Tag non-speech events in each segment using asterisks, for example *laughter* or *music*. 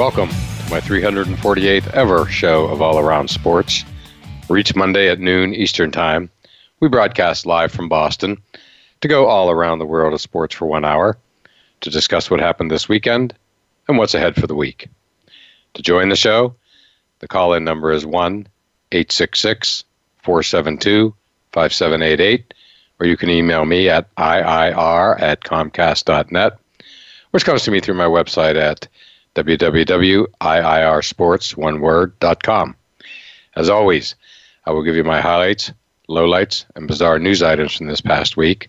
welcome to my 348th ever show of All Around Sports. For each Monday at noon Eastern Time, we broadcast live from Boston to go all around the world of sports for one hour to discuss what happened this weekend and what's ahead for the week. To join the show, the call in number is 1 866 472 5788, or you can email me at IIR at Comcast.net, which comes to me through my website at www.iirsports.com. As always, I will give you my highlights, lowlights, and bizarre news items from this past week.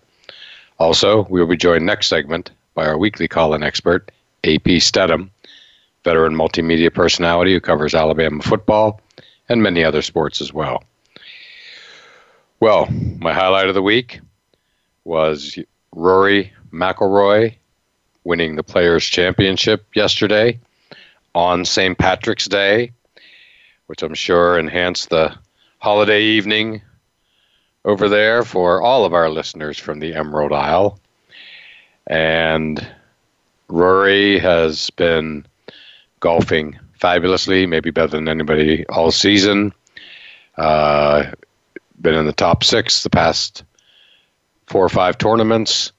Also, we will be joined next segment by our weekly call-in expert, AP Stedham, veteran multimedia personality who covers Alabama football and many other sports as well. Well, my highlight of the week was Rory McIlroy winning the Players' Championship yesterday on St. Patrick's Day, which I'm sure enhanced the holiday evening over there for all of our listeners from the Emerald Isle. And Rory has been golfing fabulously, maybe better than anybody all season. Uh, been in the top six the past four or five tournaments.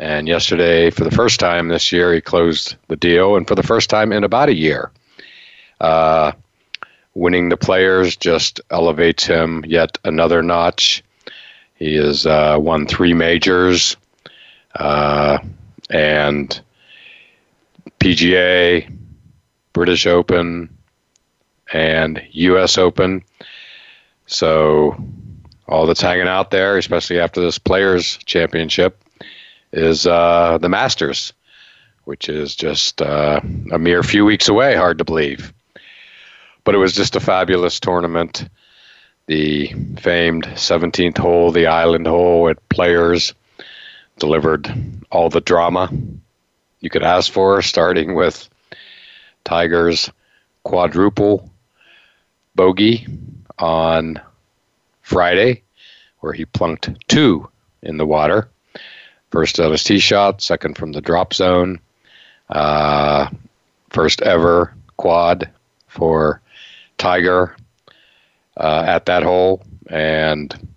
And yesterday, for the first time this year, he closed the deal, and for the first time in about a year. Uh, winning the players just elevates him yet another notch. He has uh, won three majors uh, and PGA, British Open, and U.S. Open. So all that's hanging out there, especially after this Players Championship, is uh, the Masters, which is just uh, a mere few weeks away. Hard to believe. But it was just a fabulous tournament. The famed 17th hole, the island hole at Players, delivered all the drama you could ask for, starting with Tiger's quadruple bogey on Friday, where he plunked two in the water First on his tee shot, second from the drop zone. Uh, first ever quad for Tiger uh, at that hole, and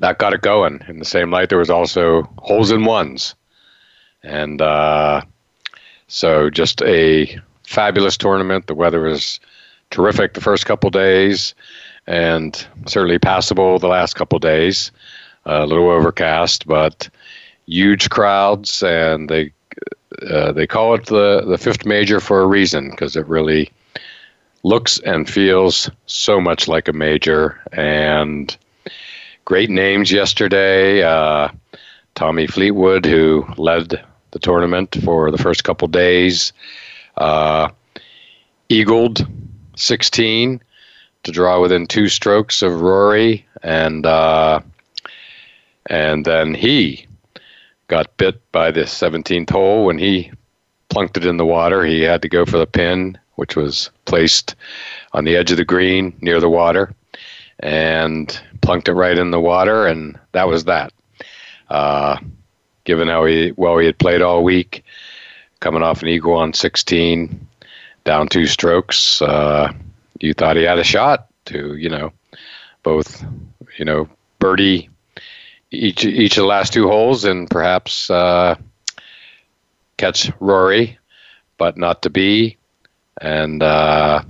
that got it going. In the same light, there was also holes in ones, and uh, so just a fabulous tournament. The weather was terrific the first couple days, and certainly passable the last couple days. a little overcast, but huge crowds, and they uh, they call it the the fifth major for a reason because it really looks and feels so much like a major. And great names yesterday. Uh, Tommy Fleetwood, who led the tournament for the first couple days, uh, eagled 16 to draw within two strokes of Rory, and uh, and then he got bit by the 17th hole when he plunked it in the water. He had to go for the pin, which was placed on the edge of the green near the water, and plunked it right in the water, and that was that. Uh, given how he well he had played all week, coming off an eagle on 16, down two strokes, uh, you thought he had a shot to you know both you know birdie each each of the last two holes and perhaps uh, catch Rory, but not to be. And uh,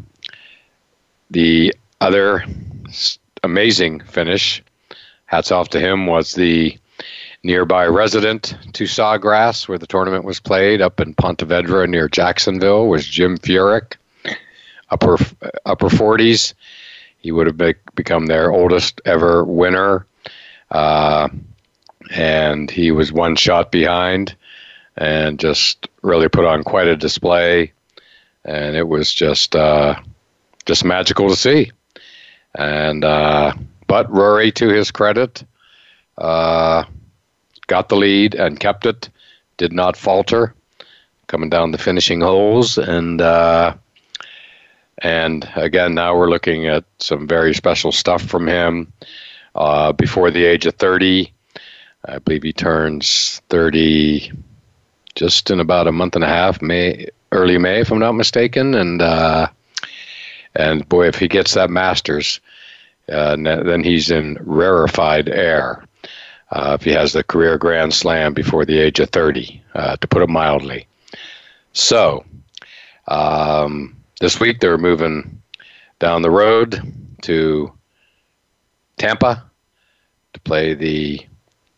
the other amazing finish, hats off to him, was the nearby resident to Sawgrass, where the tournament was played, up in Ponte Vedra near Jacksonville, was Jim Furyk, upper upper 40s. He would have be- become their oldest ever winner uh, and he was one shot behind and just really put on quite a display and it was just uh, just magical to see. And uh, but Rory, to his credit, uh, got the lead and kept it. Did not falter, coming down the finishing holes, and uh, and again now we're looking at some very special stuff from him. Uh, before the age of 30, I believe he turns 30 just in about a month and a half, May, early May, if I'm not mistaken. And uh, and boy, if he gets that Masters, uh, then he's in rarefied air. Uh, if he has the career Grand Slam before the age of 30, uh, to put it mildly. So, um, this week they're moving down the road to Tampa to play the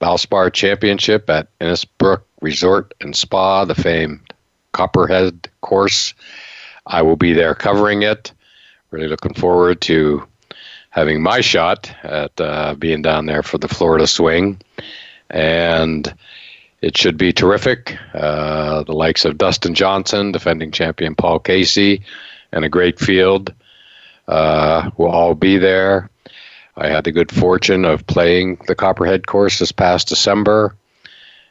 Valspar Championship at Innisbrook Resort and Spa, the famed Copperhead course. I will be there covering it. Really looking forward to having my shot at uh, being down there for the Florida Swing. And it should be terrific. Uh, the likes of Dustin Johnson, defending champion Paul Casey, and a great field uh, will all be there. I had the good fortune of playing the Copperhead course this past December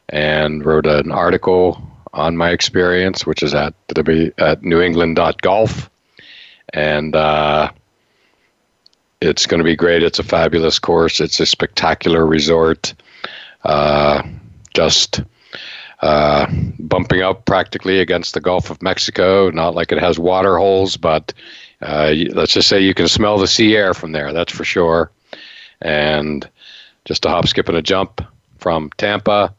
and wrote an article on my experience, which is at the at newengland.golf. And uh, it's going to be great. It's a fabulous course. It's a spectacular resort. Uh, just uh, bumping up practically against the Gulf of Mexico. Not like it has water holes, but uh, let's just say you can smell the sea air from there. That's for sure and just a hop, skip, and a jump from Tampa.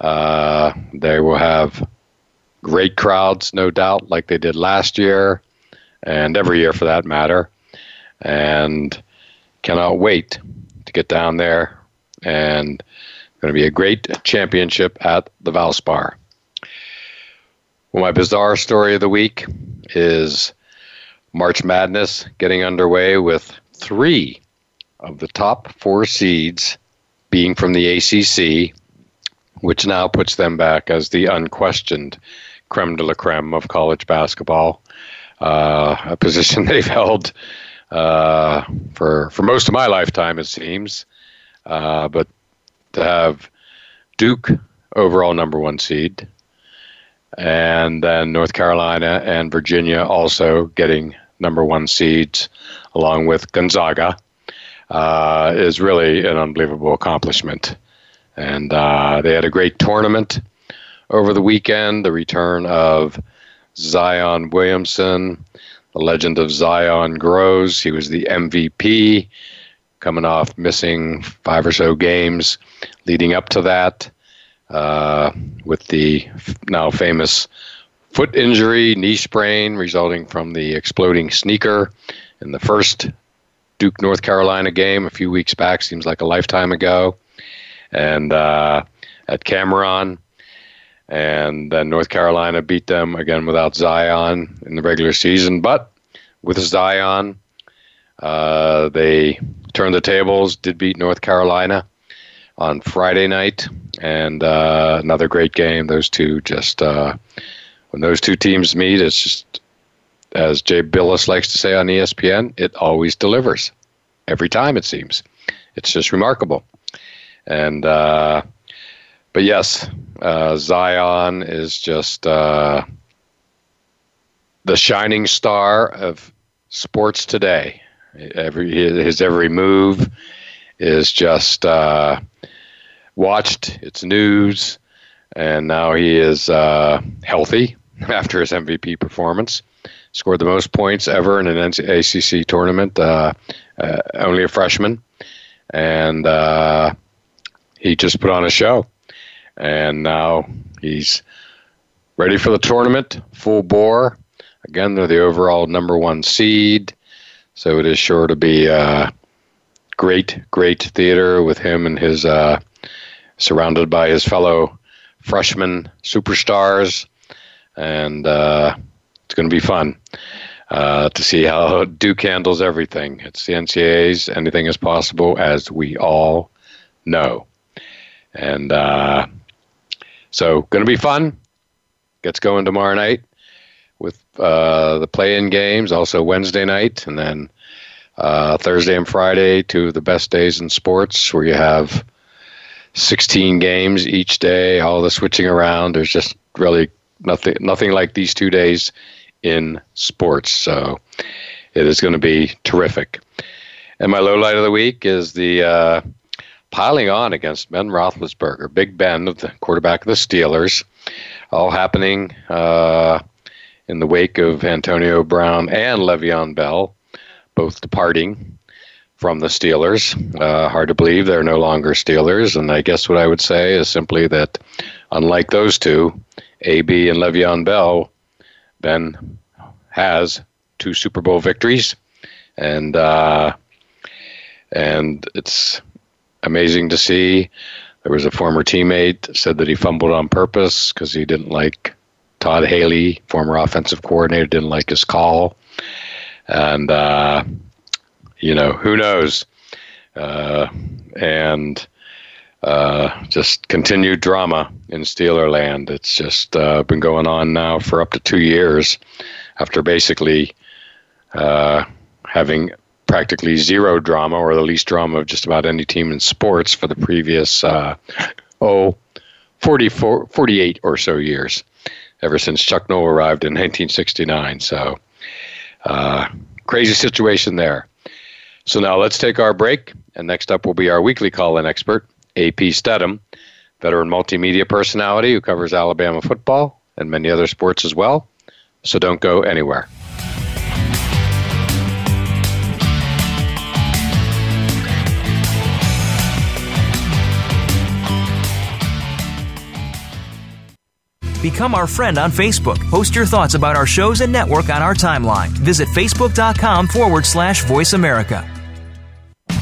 Uh, they will have great crowds, no doubt, like they did last year and every year for that matter. And cannot wait to get down there and going to be a great championship at the Valspar. Well, my bizarre story of the week is March Madness getting underway with three of the top four seeds being from the ACC, which now puts them back as the unquestioned creme de la creme of college basketball, uh, a position *laughs* they've held uh, for for most of my lifetime, it seems. Uh, but to have Duke overall number one seed, and then North Carolina and Virginia also getting number one seeds, along with Gonzaga uh, is really an unbelievable accomplishment. And uh, they had a great tournament over the weekend. The return of Zion Williamson, the legend of Zion grows. He was the MVP, coming off missing five or so games leading up to that, uh, with the now famous foot injury, knee sprain resulting from the exploding sneaker in the first Duke North Carolina game a few weeks back. Seems like a lifetime ago, and uh, at Cameron, and then North Carolina beat them again without Zion in the regular season, but with Zion, uh, they turned the tables. Did beat North Carolina on Friday night, and uh, another great game. Those two just uh, when those two teams meet, it's just as Jay Bilas likes to say on ESPN, it always delivers. Every time, it seems. It's just remarkable. And, uh, but yes, uh, Zion is just uh, the shining star of sports today. Every his every move is just uh, watched. It's news, and now he is uh, healthy *laughs* after his MVP performance scored the most points ever in an ACC tournament. Uh, uh, only a freshman, and uh, he just put on a show. And now he's ready for the tournament, full bore. Again, they're the overall number one seed, so it is sure to be great, great theater with him and his uh, surrounded by his fellow freshman superstars, and uh, it's going to be fun uh, to see how Duke handles everything. It's the NCAA's. Anything is possible, as we all know. And uh, so, going to be fun. Gets going tomorrow night. with uh, the play-in games, also Wednesday night, and then uh, Thursday and Friday, two of the best days in sports, where you have 16 games each day, all the switching around. There's just really nothing nothing like these two days in sports. So it is going to be terrific. And my low light of the week is the uh, piling on against Ben Roethlisberger, Big Ben, the quarterback of the Steelers, all happening uh, in the wake of Antonio Brown and Le'Veon Bell, both departing from the Steelers. Uh, hard to believe they're no longer Steelers. And I guess what I would say is simply that, unlike those two, AB and Le'Veon Bell, Ben has two Super Bowl victories, and uh, and it's amazing to see. There was a former teammate said that he fumbled on purpose because he didn't like Todd Haley, former offensive coordinator, didn't like his call, and uh, you know who knows, uh, and uh, just continued drama in Steeler land. It's just uh, been going on now for up to two years after basically uh, having practically zero drama or the least drama of just about any team in sports for the previous, uh, oh, 44, 48 or so years, ever since Chuck Noll arrived in 1969. So, uh, crazy situation there. So now let's take our break, and next up will be our weekly call-in expert, AP Stedham, veteran multimedia personality who covers Alabama football and many other sports as well. So don't go anywhere. Become our friend on Facebook. Post your thoughts about our shows and network on our timeline. Visit facebook.com forward slash voice America.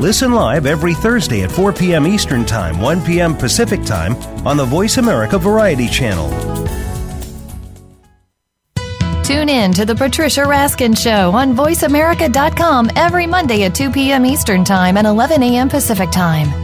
Listen live every Thursday at 4 p.m. Eastern Time, 1 p.m. Pacific Time on the Voice America Variety Channel. Tune in to the Patricia Raskin Show on VoiceAmerica.com every Monday at 2 p.m. Eastern Time and 11 a.m. Pacific Time.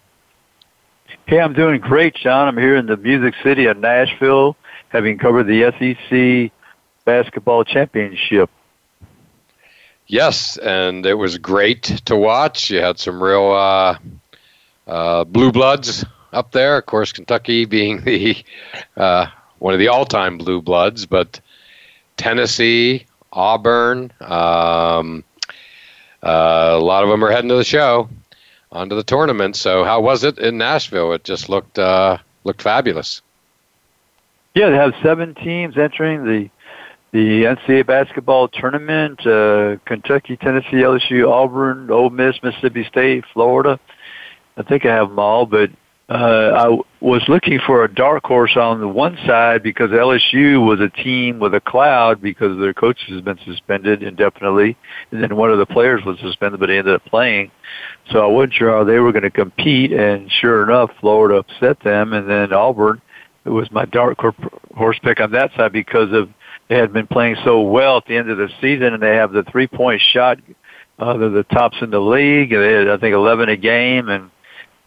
Hey, I'm doing great, John. I'm here in the Music City of Nashville, having covered the SEC basketball championship. Yes, and it was great to watch. You had some real uh, uh, blue bloods up there. Of course, Kentucky being the uh, one of the all-time blue bloods, but Tennessee, Auburn, um, uh, a lot of them are heading to the show, onto the tournament. So, how was it in Nashville? It just looked uh, looked fabulous. Yeah, they have seven teams entering the the NCAA basketball tournament: uh, Kentucky, Tennessee, LSU, Auburn, Ole Miss, Mississippi State, Florida. I think I have them all, but uh, I was looking for a dark horse on the one side because LSU was a team with a cloud because their coach has been suspended indefinitely, and then one of the players was suspended, but he ended up playing. So I wasn't sure how they were going to compete, and sure enough, Florida upset them, and then Auburn. It was my dark horse pick on that side because of they had been playing so well at the end of the season, and they have the three point shot. Uh, they're the tops in the league. They had, I think, 11 a game, and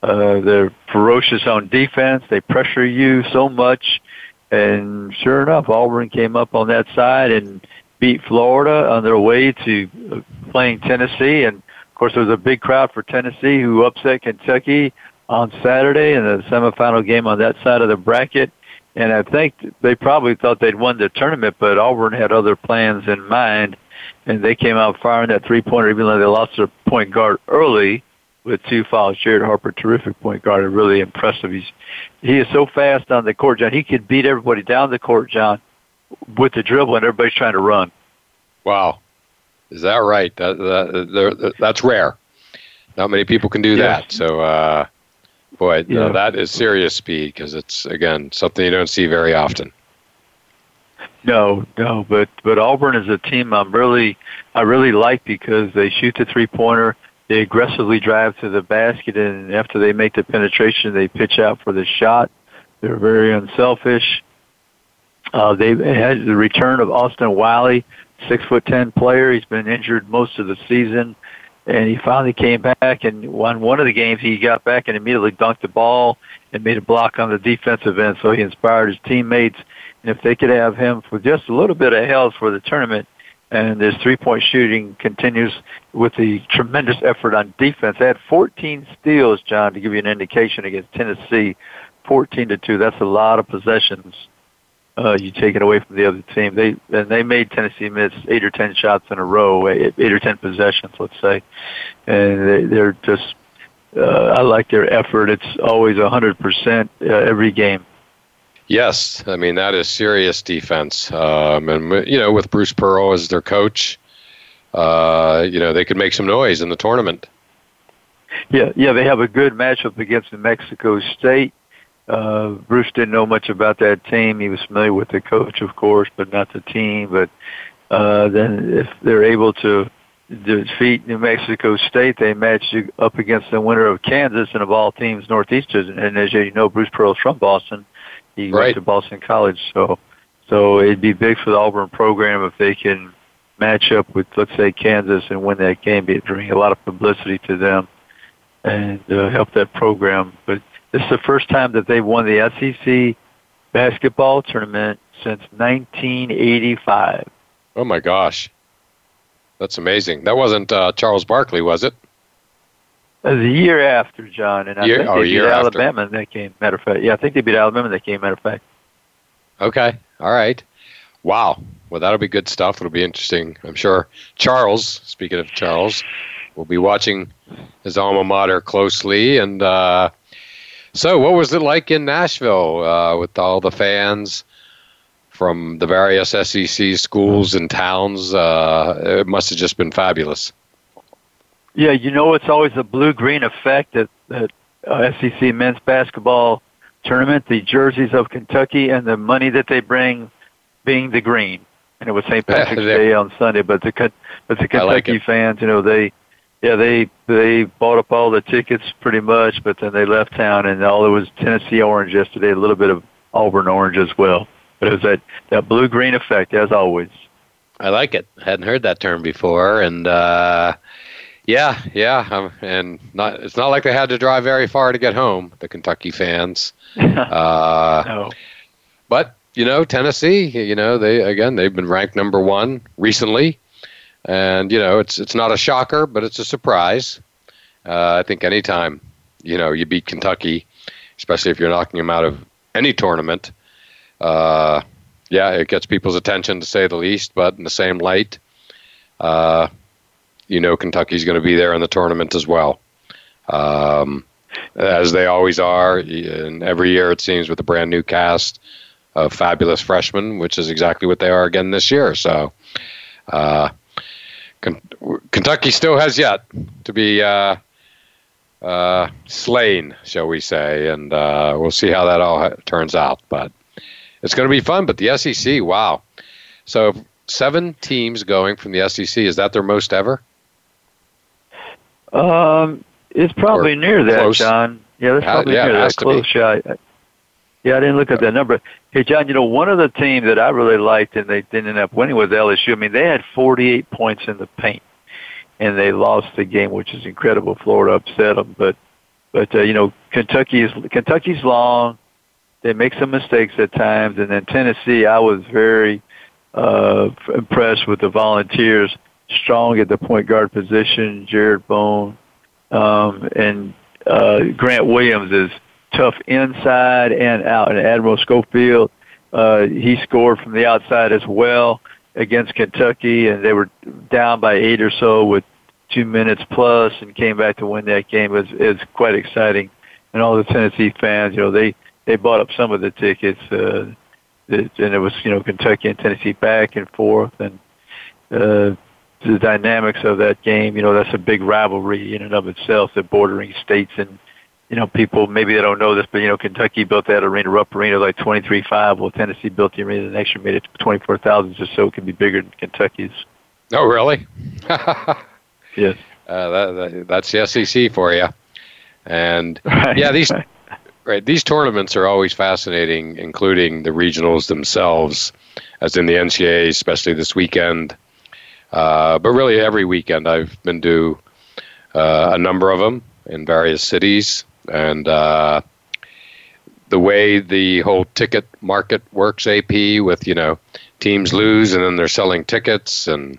uh, they're ferocious on defense. They pressure you so much. And sure enough, Auburn came up on that side and beat Florida on their way to uh, playing Tennessee. And of course, there was a big crowd for Tennessee who upset Kentucky on Saturday in the semifinal game on that side of the bracket. And I think they probably thought they'd won the tournament, but Auburn had other plans in mind. And they came out firing that three pointer, even though they lost their point guard early with two fouls. Jared Harper, terrific point guard, really impressive. He's he is so fast on the court, John. He could beat everybody down the court, John, with the dribble, and everybody's trying to run. Wow, is that right? That, that, that's rare. Not many people can do that. So, uh, boy, yeah. that is serious speed because it's again something you don't see very often. No, no, but but Auburn is a team I'm really I really like because they shoot the three pointer they aggressively drive to the basket, and after they make the penetration, they pitch out for the shot. They're very unselfish. Uh, they've had the return of Austin Wiley, six foot ten player. He's been injured most of the season, and he finally came back and won one of the games. He got back and immediately dunked the ball and made a block on the defensive end. So he inspired his teammates. And if they could have him for just a little bit of health for the tournament, and his three-point shooting continues with the tremendous effort on defense. They had 14 steals, John, to give you an indication against Tennessee, 14 to two. That's a lot of possessions. Uh, you take it away from the other team. They and they made Tennessee miss eight or ten shots in a row, eight, or ten possessions, let's say, and they, they're just. Uh, I like their effort. It's always a hundred percent uh, every game. Yes, I mean that is serious defense, um, and you know with Bruce Pearl as their coach, uh, you know they could make some noise in the tournament. Yeah, yeah, they have a good matchup against New Mexico State. Uh, Bruce didn't know much about that team. He was familiar with the coach, of course, but not the team. But uh, then if they're able to defeat New Mexico State, they match up against the winner of Kansas and of all teams, Northeastern. And as you know, Bruce Pearl's from Boston. He right. went to Boston College, so so it'd be big for the Auburn program if they can match up with, let's say, Kansas and win that game. It'd bring a lot of publicity to them and uh, help that program. But this is the first time that they've won the SEC basketball tournament since 1985. Oh my gosh, that's amazing! That wasn't uh, Charles Barkley, was it? The year after, John, and I year, think oh, they beat Alabama after. in that game. Matter of fact, yeah, I think they beat Alabama in that game. Matter of fact. Okay. All right. Wow. Well, that'll be good stuff. It'll be interesting. I'm sure. Charles. Speaking of Charles, will be watching his alma mater closely. And uh, so, what was it like in Nashville uh, with all the fans? From the various SEC schools and towns, uh, it must have just been fabulous. Yeah, you know it's always a blue-green effect at, at uh, SEC men's basketball tournament. The jerseys of Kentucky and the money that they bring being the green. And it was St. Patrick's Day on Sunday, but the but the Kentucky like fans, you know, they yeah they they bought up all the tickets pretty much, but then they left town and all it was Tennessee orange yesterday, a little bit of Auburn orange as well. But it was that that blue green effect as always. I like it. I hadn't heard that term before, and uh, yeah, yeah, um, and not it's not like they had to drive very far to get home. The Kentucky fans, *laughs* uh, no. But you know, Tennessee, you know, they again they've been ranked number one recently, and you know it's it's not a shocker, but it's a surprise. Uh, I think anytime you know you beat Kentucky, especially if you're knocking them out of any tournament, uh, yeah, it gets people's attention to say the least. But in the same light, uh, you know Kentucky's going to be there in the tournament as well. Um, as they always are, and every year it seems with a brand new cast of fabulous freshmen, which is exactly what they are again this year. So, uh, Kentucky still has yet to be uh, uh, slain, shall we say, and uh, we'll see how that all turns out. But it's going to be fun. But the SEC, wow! So seven teams going from the SEC. Is that their most ever? Um, it's probably or near that, close. John. Yeah, that's probably yeah, near that. Close. Yeah, yeah, I didn't look at that number. Hey, John, you know, one of the teams that I really liked and they didn't end up winning was LSU. I mean, they had 48 points in the paint, and they lost the game, which is incredible. Florida upset them, but but uh, you know, Kentucky's Kentucky's long. They make some mistakes at times, and then Tennessee, I was very uh, impressed with the Volunteers. Strong at the point guard position, Jared Bone, um, and uh, Grant Williams is tough inside and out. And Admiral Schofield, uh, he scored from the outside as well against Kentucky, and they were down by eight or so with two minutes plus, and came back to win that game. It was quite exciting. And all the Tennessee fans, you know, they they bought up some of the tickets, uh, and it was you know Kentucky and Tennessee back and forth, and uh, the dynamics of that game. You know, that's a big rivalry in and of itself. The bordering states and you know, people maybe they don't know this, but you know, Kentucky built that arena, Rupp Arena, like twenty three five. Well, Tennessee built the arena the next year, made it twenty four thousand, just so it can be bigger than Kentucky's. Oh, really? *laughs* yes. Uh, that, that, that's the SEC for you. And *laughs* right. yeah, these right these tournaments are always fascinating, including the regionals themselves, as in the NCAA, especially this weekend. Uh, but really, every weekend I've been to uh, a number of them in various cities, and uh, the way the whole ticket market works, AP, with you know teams lose and then they're selling tickets, and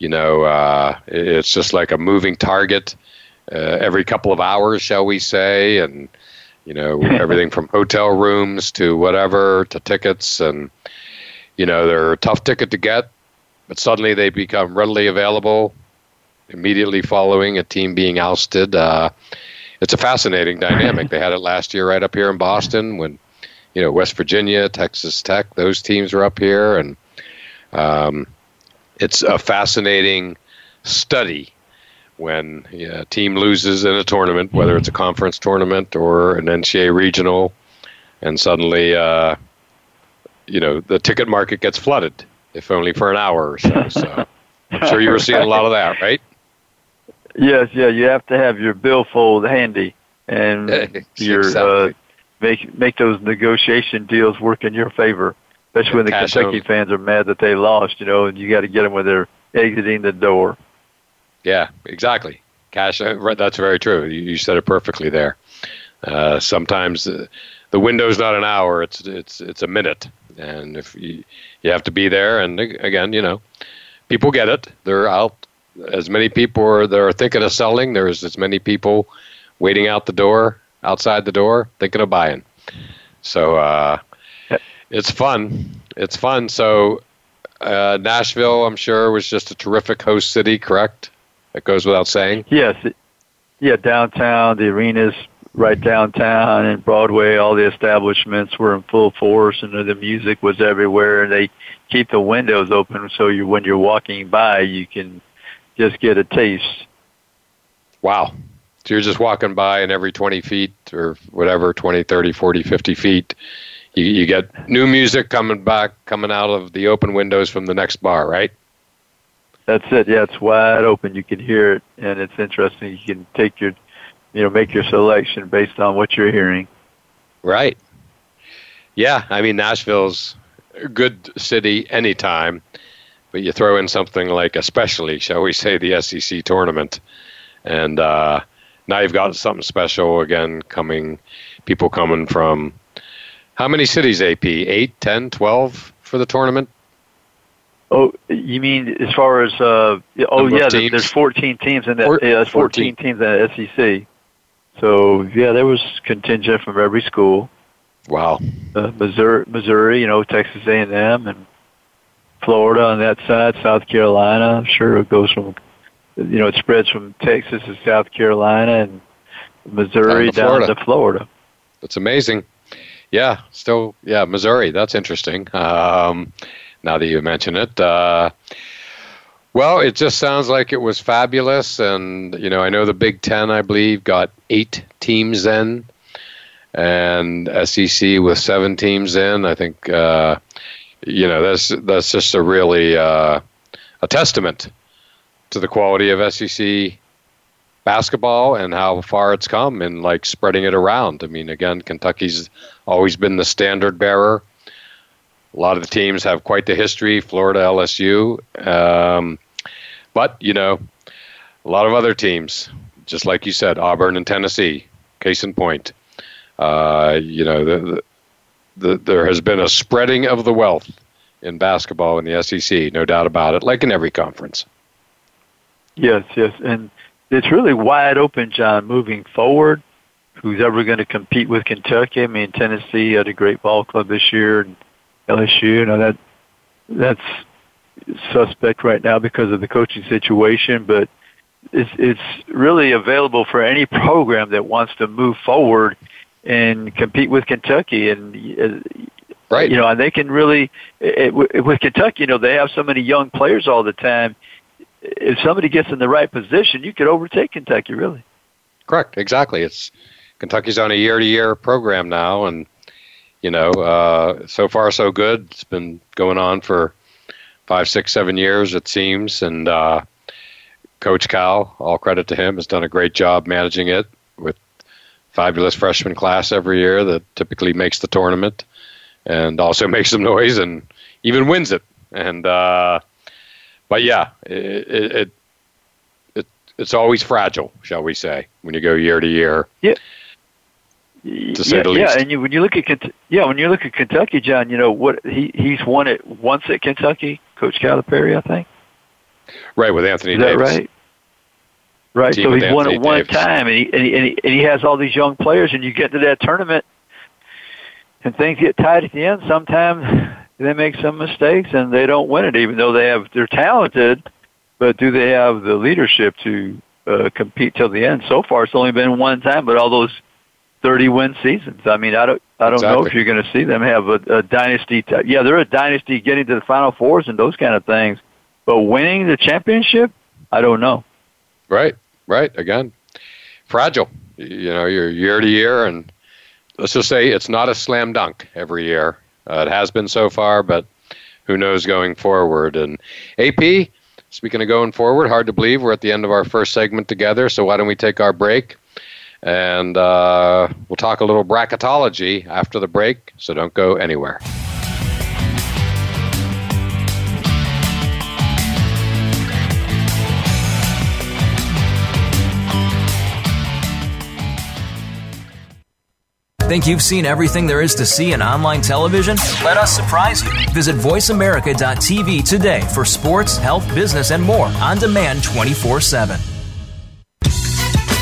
you know uh, it's just like a moving target uh, every couple of hours, shall we say, and you know *laughs* everything from hotel rooms to whatever to tickets, and you know they're a tough ticket to get, but suddenly they become readily available immediately following a team being ousted. Uh, it's a fascinating dynamic. They had it last year right up here in Boston when, you know, West Virginia, Texas Tech, those teams were up here, and um, it's a fascinating study when a team loses in a tournament, whether it's a conference tournament or an NCAA regional, and suddenly, uh, you know, the ticket market gets flooded, if only for an hour or so. So I'm sure you were seeing a lot of that, right? Yes, yeah, you have to have your billfold handy and *laughs* your uh, make make those negotiation deals work in your favor. Especially when the Cash Kentucky fans are mad that they lost, you know, and you got to get them when they're exiting the door. Yeah, exactly. Cash. That's very true. You, you said it perfectly there. Uh, sometimes uh, the window's not an hour; it's it's it's a minute, and if you you have to be there, and again, you know, people get it. They're out as many people are that are thinking of selling. There's as many people waiting out the door, outside the door, thinking of buying. So uh, it's fun. It's fun. So uh, Nashville, I'm sure, was just a terrific host city. Correct? That goes without saying. Yes. Yeah, downtown, the arenas right downtown and Broadway, all the establishments were in full force, and the music was everywhere. And they keep the windows open so you, when you're walking by, you can just get a taste. Wow. So you're just walking by, and every 20 feet or whatever, 20, 30, 40, 50 feet, you, you get new music coming back, coming out of the open windows from the next bar, right? That's it. Yeah, it's wide open. You can hear it, and it's interesting. You can take your, you know, make your selection based on what you're hearing. Right. Yeah, I mean Nashville's a good city anytime. But you throw in something like, especially, shall we say, the SEC tournament, and uh, now you've got something special again coming. People coming from How many cities, AP? 8, 10, 12 for the tournament? Oh, you mean as far as uh, oh yeah, teams? there's 14 teams in that. Four, yeah, 14, 14 teams in the SEC. So yeah, there was contingent from every school. Wow. Uh, Missouri, Missouri, you know, Texas A&M, and Florida on that side, South Carolina. I'm sure it goes from, you know, it spreads from Texas to South Carolina and Missouri down to, down to Florida. That's amazing. Yeah, still, yeah, Missouri. That's interesting. Um, now that you mention it. Uh, well, it just sounds like it was fabulous, and you know, I know the Big Ten, I believe, got eight teams in, and SEC with seven teams in. I think, uh, you know, that's that's just a really uh, a testament to the quality of SEC basketball and how far it's come and like spreading it around. I mean, again, Kentucky's always been the standard bearer. A lot of the teams have quite the history. Florida, LSU, um, but you know, a lot of other teams, just like you said, Auburn and Tennessee. Case in point, uh, you know, the, the, the, there has been a spreading of the wealth in basketball in the SEC, no doubt about it, like in every conference. Yes, yes, and it's really wide open, John, moving forward. Who's ever going to compete with Kentucky? I mean, Tennessee had a great ball club this year, and LSU. You know that that's suspect right now because of the coaching situation, but it's it's really available for any *laughs* program that wants to move forward and compete with Kentucky and. Uh, right. You know, and they can really, it, with Kentucky, you know, they have so many young players all the time. If somebody gets in the right position, you could overtake Kentucky, really. Correct. Exactly. It's Kentucky's on a year-to-year program now, and you know, uh, so far so good. It's been going on for five, six, seven years, it seems. And uh, Coach Cal, all credit to him, has done a great job managing it with fabulous freshman class every year that typically makes the tournament and also *laughs* makes some noise and even wins it. And uh, but yeah, it, it, it it's always fragile, shall we say, when you go year to year. Yeah to say yeah, the least. Yeah, and you, when you look at yeah, when you look at Kentucky, John, you know what he he's won it once at Kentucky, Coach Calipari, I think. Right with Anthony Is Davis. right? Right. Team so he's won it one Davis. time, and he, and he and he and he has all these young players, and you get to that tournament, and things get tight at the end. Sometimes they make some mistakes, and they don't win it, even though they have they're talented. But do they have the leadership to uh, compete till the end? So far, it's only been one time, but all those 30 win seasons. I mean, I don't, I don't know if you're going to see them have a, a dynasty. T- yeah, they're a dynasty getting to the Final Fours and those kind of things, but winning the championship, I don't know. Right, right. Again, fragile. You know, you're year to year, and let's just say it's not a slam dunk every year. Uh, it has been so far, but who knows going forward? And AP, speaking of going forward, hard to believe we're at the end of our first segment together. So why don't we take our break? And uh, we'll talk a little bracketology after the break, so don't go anywhere. Think you've seen everything there is to see in online television? Let us surprise you. Visit VoiceAmerica.tv today for sports, health, business, and more on demand 24 7.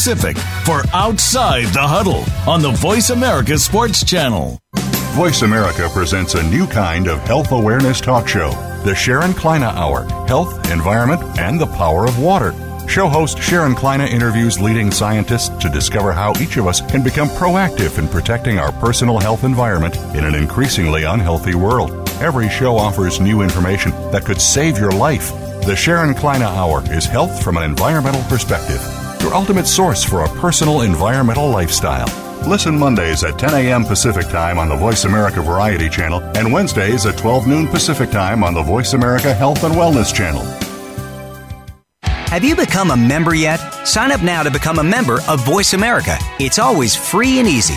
Pacific for Outside the Huddle on the Voice America Sports Channel. Voice America presents a new kind of health awareness talk show, the Sharon Kleyne Hour Health, Environment, and the Power of Water. Show host Sharon Kleyne interviews leading scientists to discover how each of us can become proactive in protecting our personal health environment in an increasingly unhealthy world. Every show offers new information that could save your life. The Sharon Kleyne Hour is health from an environmental perspective, your ultimate source for a personal environmental lifestyle. Listen Mondays at 10 a.m. Pacific Time on the Voice America Variety Channel and Wednesdays at 12 noon Pacific Time on the Voice America Health and Wellness Channel. Have you become a member yet? Sign up now to become a member of Voice America. It's always free and easy.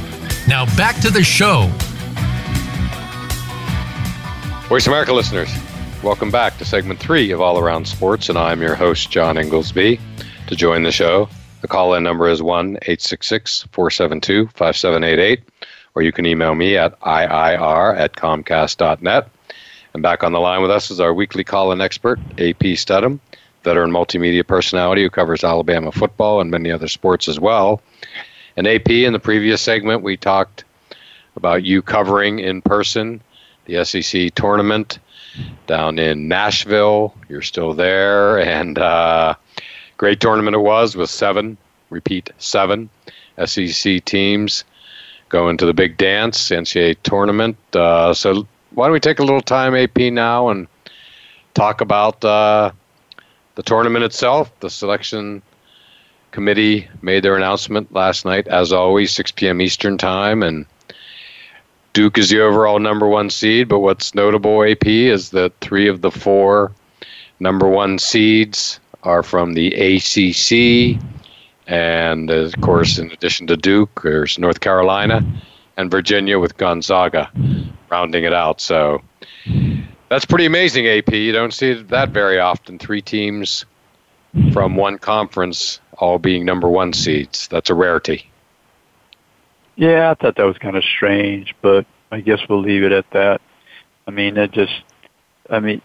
Now back to the show. Voice America listeners, welcome back to segment three of All Around Sports, and I'm your host, John Ingoldsby. To join the show, the call in number is 1 866 472 5788, or you can email me at IIR at Comcast.net. And back on the line with us is our weekly call in expert, AP Studham veteran multimedia personality who covers Alabama football and many other sports as well. And AP, in the previous segment, we talked about you covering in person the SEC tournament down in Nashville. You're still there, and uh, great tournament it was with seven, repeat, seven SEC teams going to the big dance, NCAA tournament. Uh, so why don't we take a little time, AP, now and talk about uh, the tournament itself, the selection committee made their announcement last night, as always, 6 p.m. Eastern Time. And Duke is the overall number one seed. But what's notable, AP, is that three of the four number one seeds are from the ACC. And uh, of course, in addition to Duke, there's North Carolina and Virginia with Gonzaga rounding it out. So that's pretty amazing, AP. You don't see that very often. Three teams from one conference all being number one seeds. That's a rarity. Yeah, I thought that was kind of strange, but I guess we'll leave it at that. I mean, it just, I mean,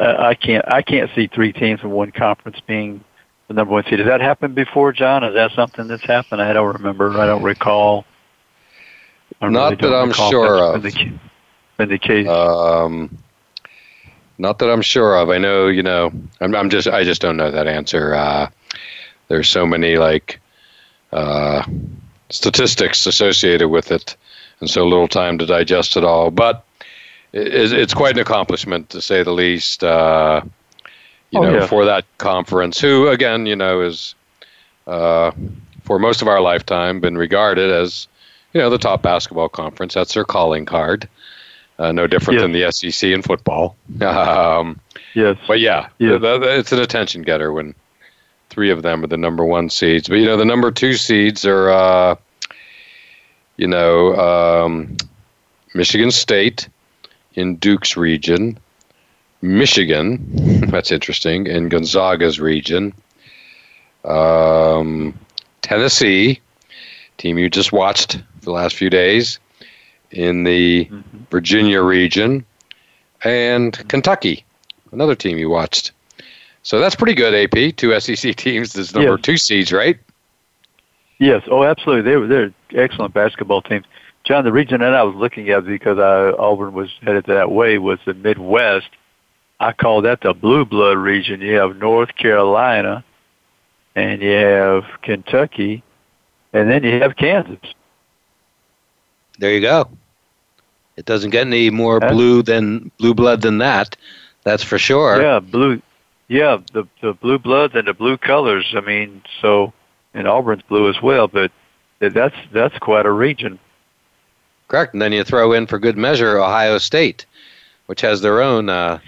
I can't, I can't see three teams from one conference being the number one seed. Has that happened before, John? Is that something that's happened? I don't remember. I don't recall. I Not really that I'm sure of. Been the, been the case. Um, not that I'm sure of. I know, you know, I'm, I'm just, I just don't know that answer. Uh, there's so many like uh, statistics associated with it, and so little time to digest it all. But it, it's quite an accomplishment, to say the least. Uh, you oh, know, yeah. for that conference, who again, you know, is uh, for most of our lifetime been regarded as, you know, the top basketball conference. That's their calling card. Uh, no different than the SEC in football. *laughs* Um, yes. But yeah, yes. It's an attention getter when three of them are the number one seeds. But you know, the number two seeds are, uh, you know, um, Michigan State in Duke's region, Michigan, *laughs* that's interesting, in Gonzaga's region, um, Tennessee, team you just watched for the last few days, in the mm-hmm. Virginia region, and Kentucky, another team you watched. So that's pretty good, AP. Two SEC *laughs* teams as number yes. two seeds, right? Yes. Oh, absolutely. They were they're excellent basketball teams. John, the region that I was looking at because I, Auburn was headed that way was the Midwest. I call that the blue blood region. You have North Carolina, and you have Kentucky, and then you have Kansas. There you go. It doesn't get any more blue than blue blood than that. That's for sure. Yeah, blue. Yeah, the the blue bloods and the blue colors. I mean, so and Auburn's blue as well, but that's that's quite a region. Correct, and then you throw in for good measure Ohio State, which has their own uh,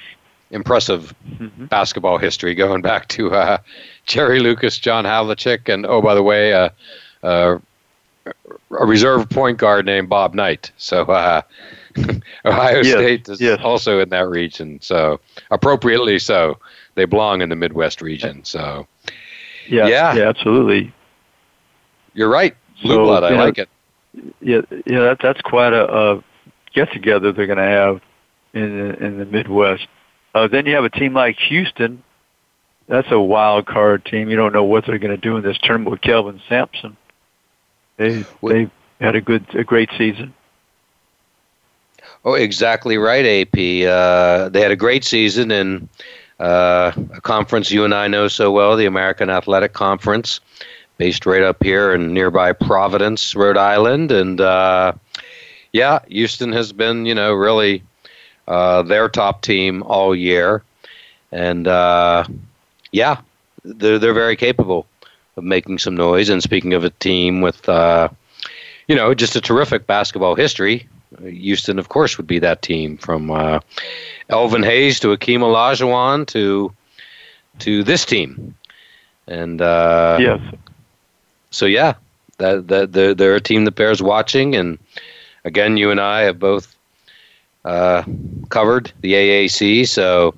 impressive mm-hmm. basketball history going back to uh, Jerry Lucas, John Havlicek, and oh by the way, uh, uh a reserve point guard named Bob Knight. So uh, *laughs* Ohio yes, State is yes. also in that region. So appropriately so, they belong in the Midwest region. So yeah, yeah, yeah absolutely. You're right, blue so, blood. I know, like it. Yeah, yeah, that, that's quite a, a get together they're going to have in the, in the Midwest. Uh, then you have a team like Houston. That's a wild card team. You don't know what they're going to do in this tournament with Kelvin Sampson. They they had a good a great season. Oh, exactly right, AP. Uh, they had a great season in uh, a conference you and I know so well, the American Athletic Conference, based right up here in nearby Providence, Rhode Island, and uh, yeah, Houston has been, you know, really uh, their top team all year, and uh, yeah, they're they're very capable of making some noise. And speaking of a team with, uh, you know, just a terrific basketball history, Houston, of course, would be that team from uh, Elvin Hayes to Akeem Olajuwon to to this team, and uh, yes. So yeah, that that they're, they're a team that bears watching, and again, you and I have both uh, covered the AAC, so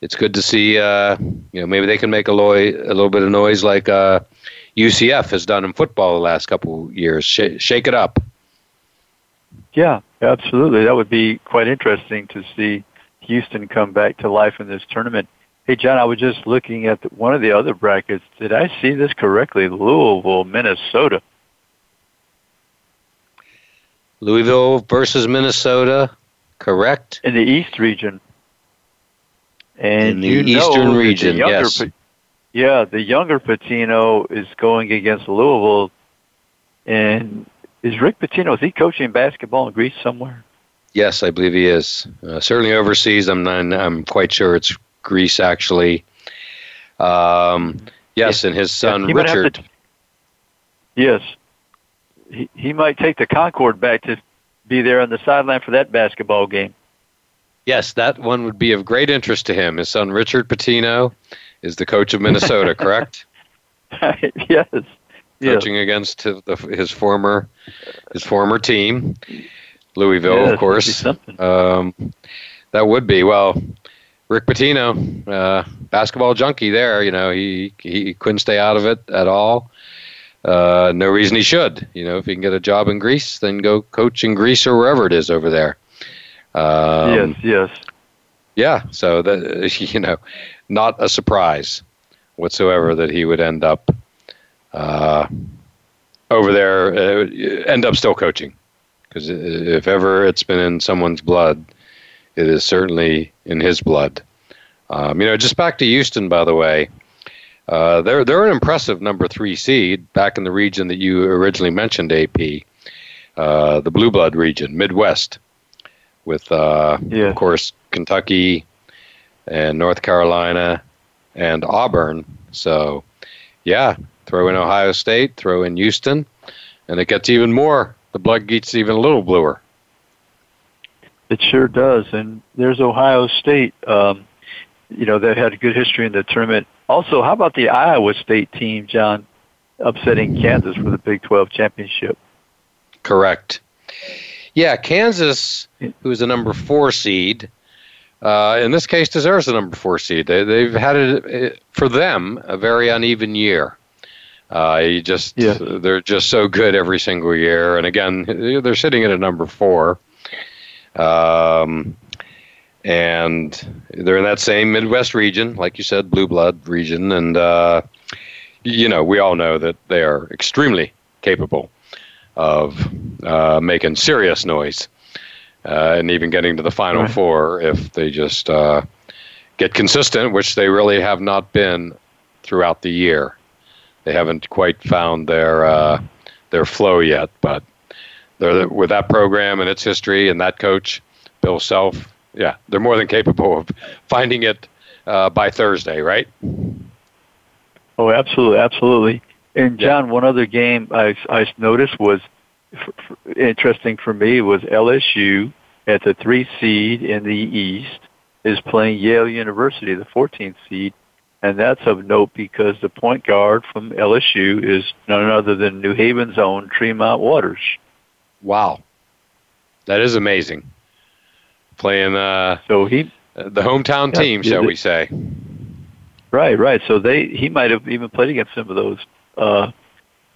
it's good to see. Uh, you know, maybe they can make a, loy, a little bit of noise like uh, UCF has done in football the last couple years. Sh- shake it up. Yeah, absolutely. That would be quite interesting to see Houston come back to life in this tournament. Hey, John, I was just looking at the, one of the other brackets. Did I see this correctly? Louisville, Minnesota. Louisville versus Minnesota, correct? In the East region. And In the you Eastern know region, the younger, yes. Yeah, the younger Pitino is going against Louisville. And is Rick Pitino, is he coaching basketball in Greece somewhere? Yes, I believe he is. Uh, certainly overseas. I'm not, I'm quite sure it's Greece actually. Um, yes, and his son have Richard. to- yes. He, he might take the Concorde back to be there on the sideline for that basketball game. Yes, that one would be of great interest to him. His son Richard Pitino is the coach of Minnesota, *laughs* correct? yes. Coaching against his, the, his former his former team, Louisville, Yes, of course. Um, that would be well. Rick Pitino, uh, basketball junkie. There, you know, he he couldn't stay out of it at all. Uh, no reason he should. You know, if he can get a job in Greece, then go coach in Greece or wherever it is over there. Um, yes, yes. yeah, so that *laughs* you know, not a surprise whatsoever that he would end up uh, over there, uh, end up still coaching. Because if ever it's been in someone's blood, it is certainly in his blood. Um, you know, just back to Houston, by the way. Uh, they're they're an impressive number three seed back in the region that you originally mentioned, AP, uh, the blue blood region, Midwest, with uh, Yeah. of course Kentucky and North Carolina and Auburn. So, yeah, throw in Ohio State, throw in Houston, and it gets even more. The blood gets even a little bluer. It sure does. And there's Ohio State. Um, you know, they had a good history in the tournament. Also, how about the Iowa State team, John, upsetting Kansas for the Big 12 championship? Correct. Yeah, Kansas, who is a number four seed, uh, in this case deserves a number four seed. They, they've had it for them a very uneven year. Uh, you just Yes. they're just so good every single year, and again they're sitting at a number four, um, and they're in that same Midwest region, like you said, blue blood region, and uh, you know we all know that they are extremely capable of uh, making serious noise uh, and even getting to the final Right. four if they just uh, get consistent, which they really have not been throughout the year. They haven't quite found their uh, their flow yet, but they're with that program and its history and that coach, Bill Self. Yeah, they're more than capable of finding it uh, by Thursday, right? Oh, absolutely, absolutely. And John, one other game I, I noticed was f- f- interesting for me was LSU at the three seed in the East is playing Yale University, the 14th seed, and that's of note because the point guard from LSU is none other than New Haven's own Tremont Waters. Wow, that is amazing. Playing uh, so he the hometown yeah, team, shall we say? Right, right. So they he might have even played against some of those uh,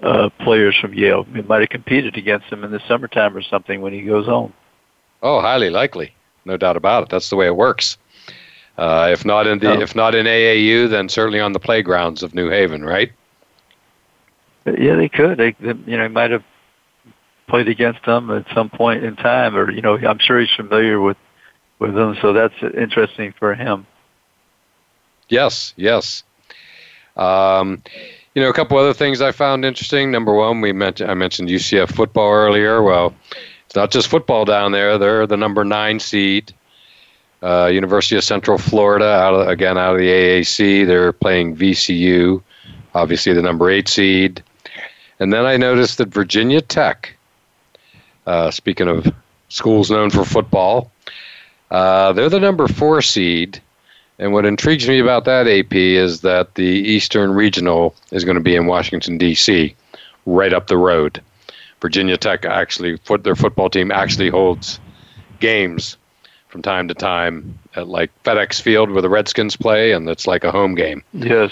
uh, players from Yale. He might have competed against them in the summertime or something when he goes home. Oh, highly likely, no doubt about it. That's the way it works. Uh, if not in the Oh. if not in AAU, then certainly on the playgrounds of New Haven, right? Yeah, they could. They, they you know, he might have played against them at some point in time, or you know, I'm sure he's familiar with with them. So that's interesting for him. Yes, yes. Um, you know, a couple other things I found interesting. Number one, we mentioned I mentioned UCF football earlier. Well, it's not just football down there. They're the number nine seed. Uh, University of Central Florida, out of, again out of the AAC. They're playing VCU, obviously the number eight seed. And then I noticed that Virginia Tech, uh, speaking of schools known for football, uh, they're the number four seed. And what intrigues me about that AP is that the Eastern Regional is going to be in Washington D.C., right up the road. Virginia Tech actually, foot, their football team actually holds games from time to time at like FedEx Field where the Redskins play, and it's like a home game. Yes.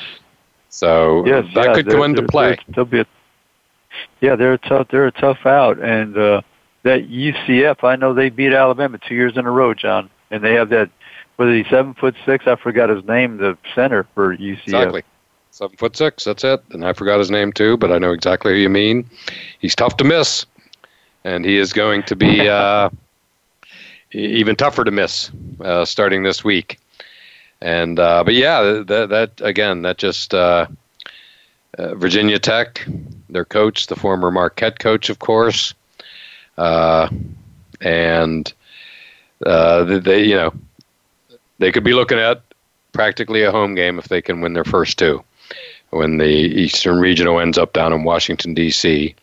So Yes, that yeah, could come into play. They'll be a, yeah, they're a tough. They're a tough out, and uh, that UCF. I know they beat Alabama two years in a row, John, and they have that. Was he seven foot six? I forgot his name. The center for UCF. Exactly. Seven foot six, that's it. And I forgot his name too, but I know exactly who you mean. He's tough to miss. And he is going to be *laughs* uh, even tougher to miss uh, starting this week. And uh, but yeah, that, that again, that just uh, uh, Virginia Tech, their coach, the former Marquette coach, of course, uh, and uh, they, you know, they could be looking at practically a home game if they can win their first two. When the Eastern Regional ends up down in Washington D.C.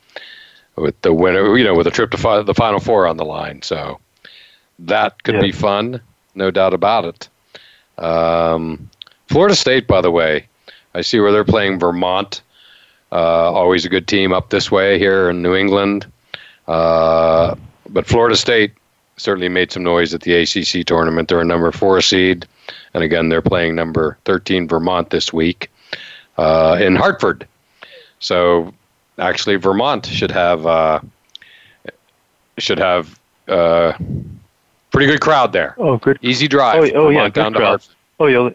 with the winner, you know, with a trip to fi- the Final Four on the line, so that could Yeah. be fun, no doubt about it. Um, Florida State, by the way, I see where they're playing Vermont. Uh, always a good team up this way here in New England. Uh, but Florida State certainly made some noise at the ACC tournament. They're a number four seed, and again, they're playing number 13 Vermont this week uh, in Hartford. So actually, Vermont should have uh, should have uh, pretty good crowd there. Oh, good. Easy drive. Oh, oh uh, yeah, Vermont good crowd. Oh yeah,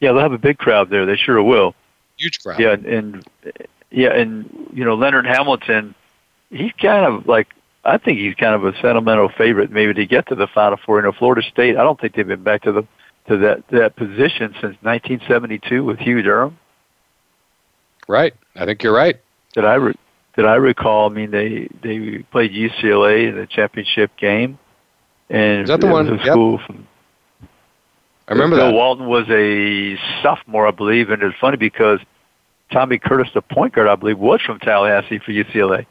yeah. They'll have a big crowd there. They sure will. Huge crowd. Yeah, and yeah, and you know Leonard Hamilton, he's kind of like I think he's kind of a sentimental favorite maybe to get to the Final Four. You know, Florida State. I don't think they've been back to the to that that position since 1972 with Hugh Durham. Right. I think you're right. Did I re- did I recall? I mean, they they played UCLA in the championship game, and Is that the one? Yep. from I remember Bill that. Walton was a sophomore, I believe, and it's funny because Tommy Curtis, the point guard, I believe, was from Tallahassee for UCLA.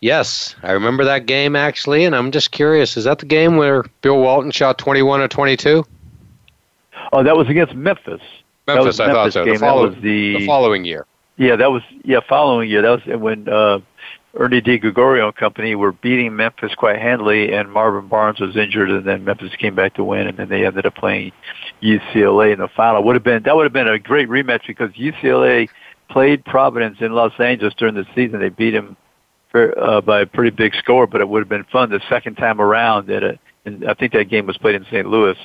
Yes, I remember that game actually, and I'm just curious: is that the game where Bill Walton shot 21 or 22? Oh, that was against Memphis. Memphis, was I thought so. The, follow- that was the, the following year. yeah, that was yeah following year. That was when uh, Ernie DiGregorio and company were beating Memphis quite handily, and Marvin Barnes was injured, and then Memphis came back to win, and then they ended up playing UCLA in the final. Would have been that would have been a great rematch because UCLA played Providence in Los Angeles during the season. They beat him for, uh, by a pretty big score, but it would have been fun the second time around. That it, and I think that game was played in St. Louis,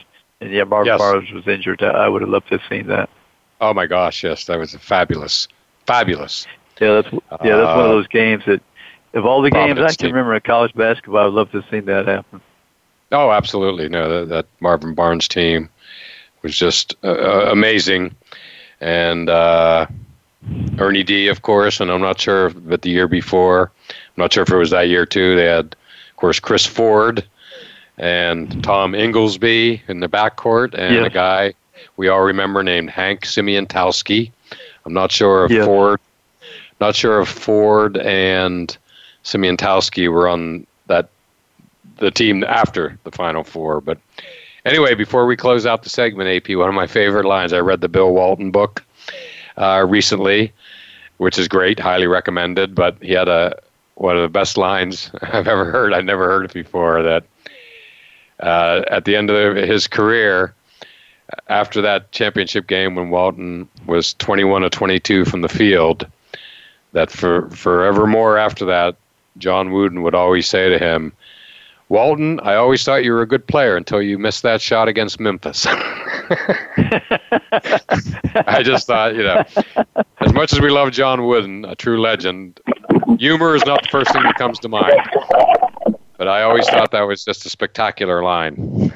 and yeah, Marvin Yes. Barnes was injured. I would have loved to have seen that. Oh my gosh, yes, that was fabulous, fabulous. Yeah, that's yeah, that's one Uh, of those games that, of all the games I can remember in college basketball, I'd love to have seen that happen. Oh, absolutely. No, that, that Marvin Barnes team was just uh, uh, amazing, and uh, Ernie D, of course. And I'm not sure, if, but the year before, I'm not sure if it was that year too. They had, of course, Chris Ford and Tom Ingelsby in the backcourt, and a guy we all remember named Hank Siemiontkowski. I'm not sure if. Ford, not sure if Ford and Siemiontkowski were on that the team after the Final Four. But Anyway, before we close out the segment, AP, one of my favorite lines. I read the Bill Walton book uh, recently, which is great, highly recommended. But he had a one of the best lines *laughs* I've ever heard. I'd never heard it before. That uh, at the end of his career, after that championship game when Walton was 21 or 22 from the field, that for forevermore after that, John Wooden would always say to him, Walton, I always thought you were a good player until you missed that shot against Memphis. *laughs* I just thought, you know, as much as we love John Wooden, a true legend, humor is not the first thing that comes to mind. But I always thought that was just a spectacular line, *laughs*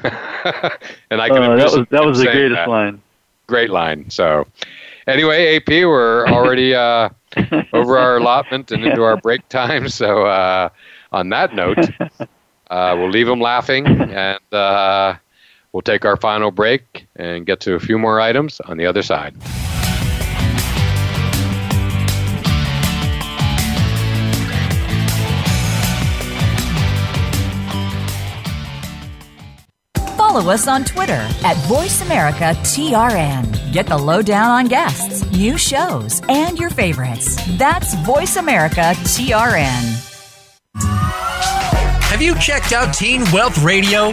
and I can. Uh, that was that was the greatest that. line. Great line. So, anyway, AP, we're already uh, *laughs* over our allotment and into our break time. So, uh, on that note, uh, we'll leave them laughing, and uh, we'll take our final break and get to a few more items on the other side. Follow us on Twitter at VoiceAmericaTRN. Get the lowdown on guests, new shows, and your favorites. That's VoiceAmericaTRN. Have you checked out Teen Wealth Radio?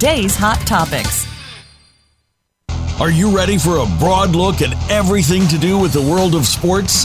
today's hot topics. Are you ready for a broad look at everything to do with the world of sports?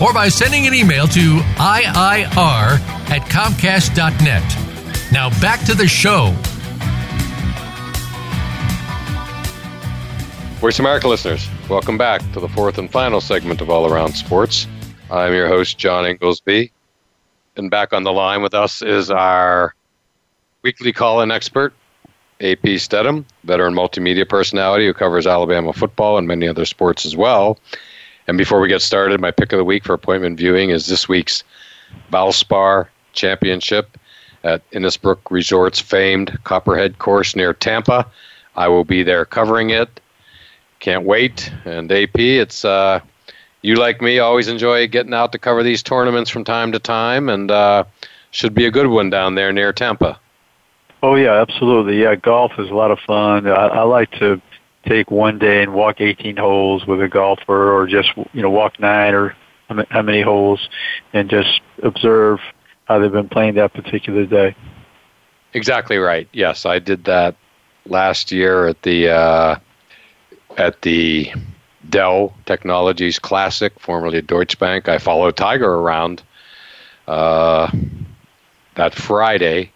Or by sending an email to IIR at Comcast.net. Now back to the show. Voice America listeners, welcome back to the fourth and final segment of All Around Sports. I'm your host, John Ingoldsby. And back on the line with us is our weekly call in expert, AP Stedham, veteran multimedia personality who covers Alabama football and many other sports as well. And before we get started, my pick of the week for appointment viewing is this week's Valspar Championship at Innisbrook Resort's famed Copperhead course near Tampa. I will be there covering it. Can't wait. And AP, it's uh, you like me always enjoy getting out to cover these tournaments from time to time, and uh, should be a good one down there near Tampa. Oh yeah, absolutely. Yeah, golf is a lot of fun. I, I like to take one day and walk 18 holes with a golfer, or just you know walk nine or how many holes, and just observe how they've been playing that particular day. Exactly right. Yes, I did that last year at the uh, at the Dell Technologies Classic, formerly Deutsche Bank. I followed Tiger around uh, that Friday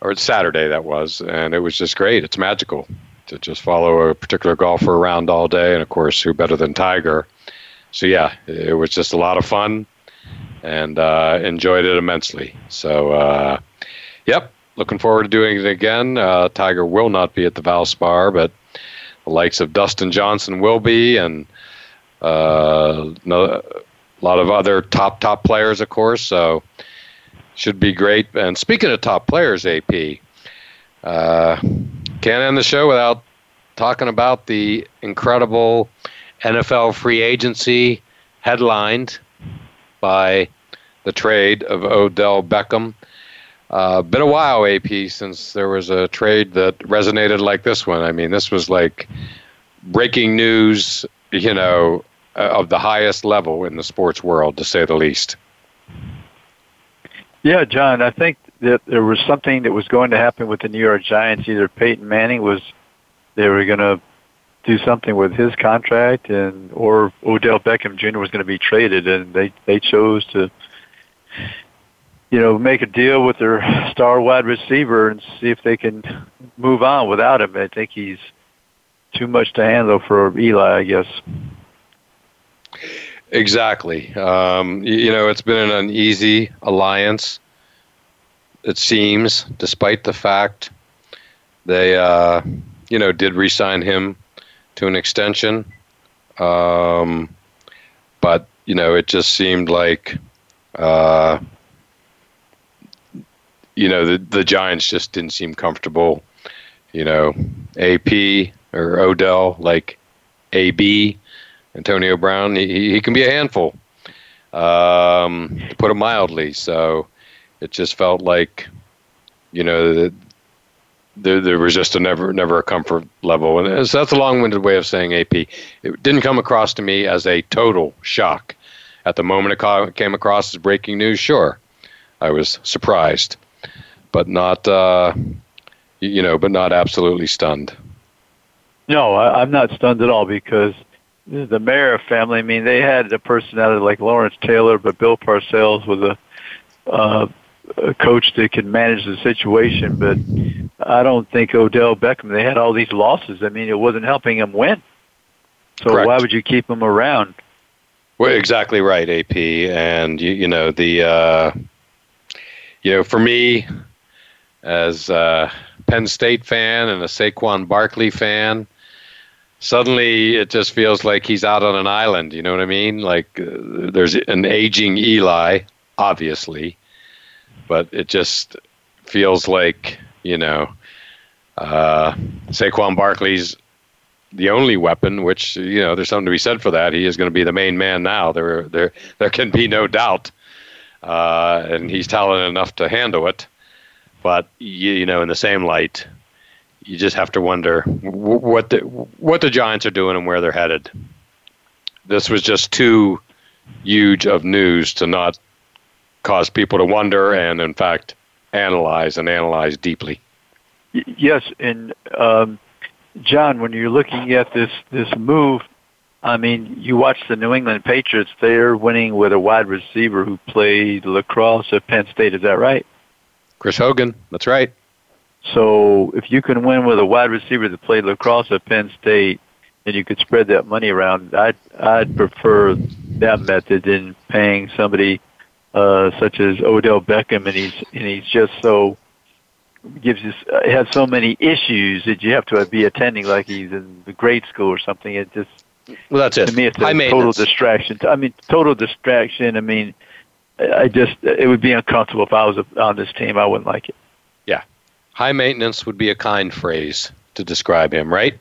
or Saturday that was, and it was just great. It's magical to just follow a particular golfer around all day, and of course, who better than Tiger? So yeah, it was just a lot of fun, and uh, enjoyed it immensely. So uh, yep, looking forward to doing it again. Uh, Tiger will not be at the Valspar, but the likes of Dustin Johnson will be, and uh, no, a lot of other top top players, of course. So should be great. And speaking of top players, AP, uh, can't end the show without talking about the incredible NFL free agency headlined by the trade of Odell Beckham. Uh, been a while, AP, since there was a trade that resonated like this one. I mean, this was like breaking news, you know, uh, of the highest level in the sports world, to say the least. Yeah, John, I think that there was something that was going to happen with the New York Giants. Either Peyton Manning was they were going to do something with his contract, and or Odell Beckham Jr. was going to be traded, and they they chose to, you know, make a deal with their star wide receiver and see if they can move on without him. I think he's too much to handle for Eli, I guess. Exactly. Um, you, know, it's been an uneasy alliance. It seems, despite the fact they, uh, you know, did re-sign him to an extension. Um, but you know, it just seemed like, uh, you know, the the Giants just didn't seem comfortable. You know, AP or Odell, like AB, Antonio Brown, he, he can be a handful, um, to put it mildly. So it just felt like, you know, there, there was just a never never a comfort level, and so that's a long-winded way of saying AP. It didn't come across to me as a total shock. At the moment it came across as breaking news, sure, I was surprised, but not, uh, you know, but not absolutely stunned. No, I, I'm not stunned at all because the Mara family. I mean, they had a personality like Lawrence Taylor, but Bill Parcells was a, uh, a coach that can manage the situation. But I don't think Odell Beckham. They had all these losses. I mean, it wasn't helping him win. So Correct. why would you keep him around? Well, exactly right, AP. And you, you know the, uh, you know, for me, as a Penn State fan and a Saquon Barkley fan, suddenly it just feels like he's out on an island. You know what I mean? Like uh, there's an aging Eli, obviously, but it just feels like you know uh, Saquon Barkley's the only weapon. Which you know, there's something to be said for that. He is going to be the main man now. There, there, there can be no doubt, uh, and he's talented enough to handle it. But you, you know, in the same light, you just have to wonder what the what the Giants are doing and where they're headed. This was just too huge of news to not cause people to wonder and, in fact, analyze and analyze deeply. Yes, and um, John, when you're looking at this this move, I mean, you watch the New England Patriots; they're winning with a wide receiver who played lacrosse at Penn State. Is that right? Chris Hogan. That's right. So if you can win with a wide receiver that played lacrosse at Penn State, and you could spread that money around, I'd I'd prefer that method than paying somebody uh, such as Odell Beckham, and he's and he's just so gives uh, has so many issues that you have to be attending like he's in the grade school or something. It just well, that's it. To me, it's a total distraction. I mean, total distraction. I mean, I just it would be uncomfortable if I was on this team. I wouldn't like it. Yeah, high maintenance would be a kind phrase to describe him, right?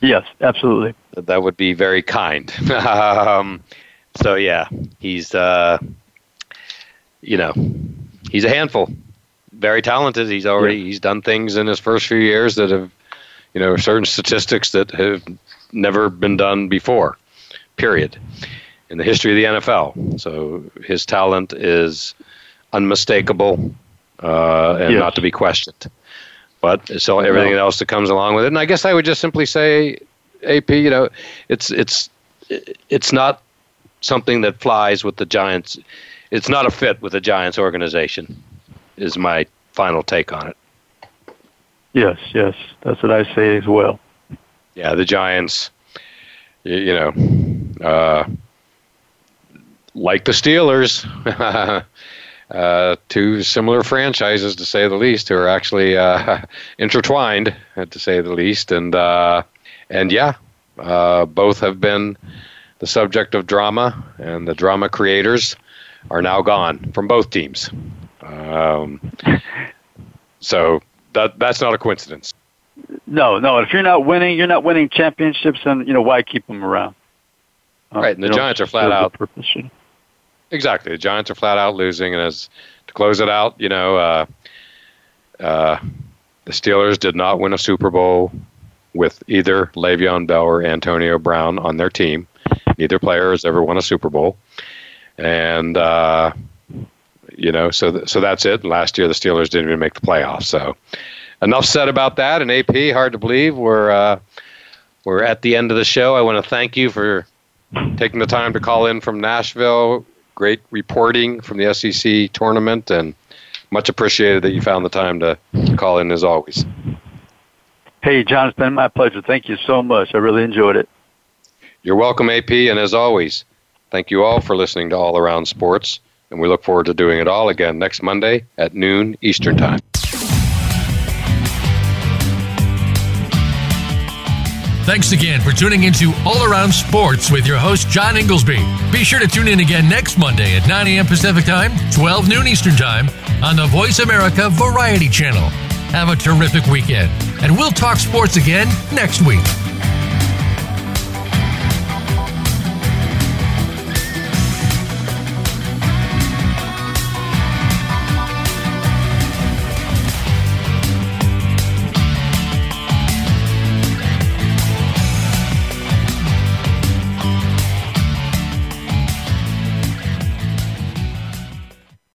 Yes, absolutely. That would be very kind. *laughs* um, so yeah, he's uh, you know he's a handful. Very talented. He's already he's done things in his first few years that have you know certain statistics that have never been done before. Period. In the history of the NFL. So his talent is unmistakable uh, and Yes. not to be questioned. But so everything No. else that comes along with it. And I guess I would just simply say, AP, you know, it's it's it's not something that flies with the Giants. It's not a fit with the Giants organization. Is my final take on it. Yes, yes, that's what I say as well. Yeah, the Giants, you, know, uh, like the Steelers, *laughs* uh, two similar franchises to say the least, who are actually uh, *laughs* intertwined, to say the least, and uh, and yeah, uh, both have been the subject of drama, and the drama creators are now gone from both teams. Um, so that that's not a coincidence. No, no. If you're not winning, you're not winning championships, and you know why keep them around? Um, right, and the Giants are flat out. Exactly, the Giants are flat out losing, and as to close it out, you know, uh, uh, the Steelers did not win a Super Bowl with either Le'Veon Bell or Antonio Brown on their team. Neither player has ever won a Super Bowl, and uh, you know, so th- so that's it. Last year, the Steelers didn't even make the playoffs. So, enough said about that. And AP, hard to believe we're uh, we're at the end of the show. I want to thank you for taking the time to call in from Nashville. Great reporting from the SEC tournament, and much appreciated that you found the time to call in as always. Hey, John, it's been my pleasure. Thank you so much. I really enjoyed it. You're welcome, AP. And as always, thank you all for listening to All Around Sports. And we look forward to doing it all again next Monday at noon Eastern Time. Thanks again for tuning into All Around Sports with your host, John Ingoldsby. Be sure to tune in again next Monday at 9 a.m. Pacific Time, 12 noon Eastern Time on the Voice America Variety Channel. Have a terrific weekend, and we'll talk sports again next week.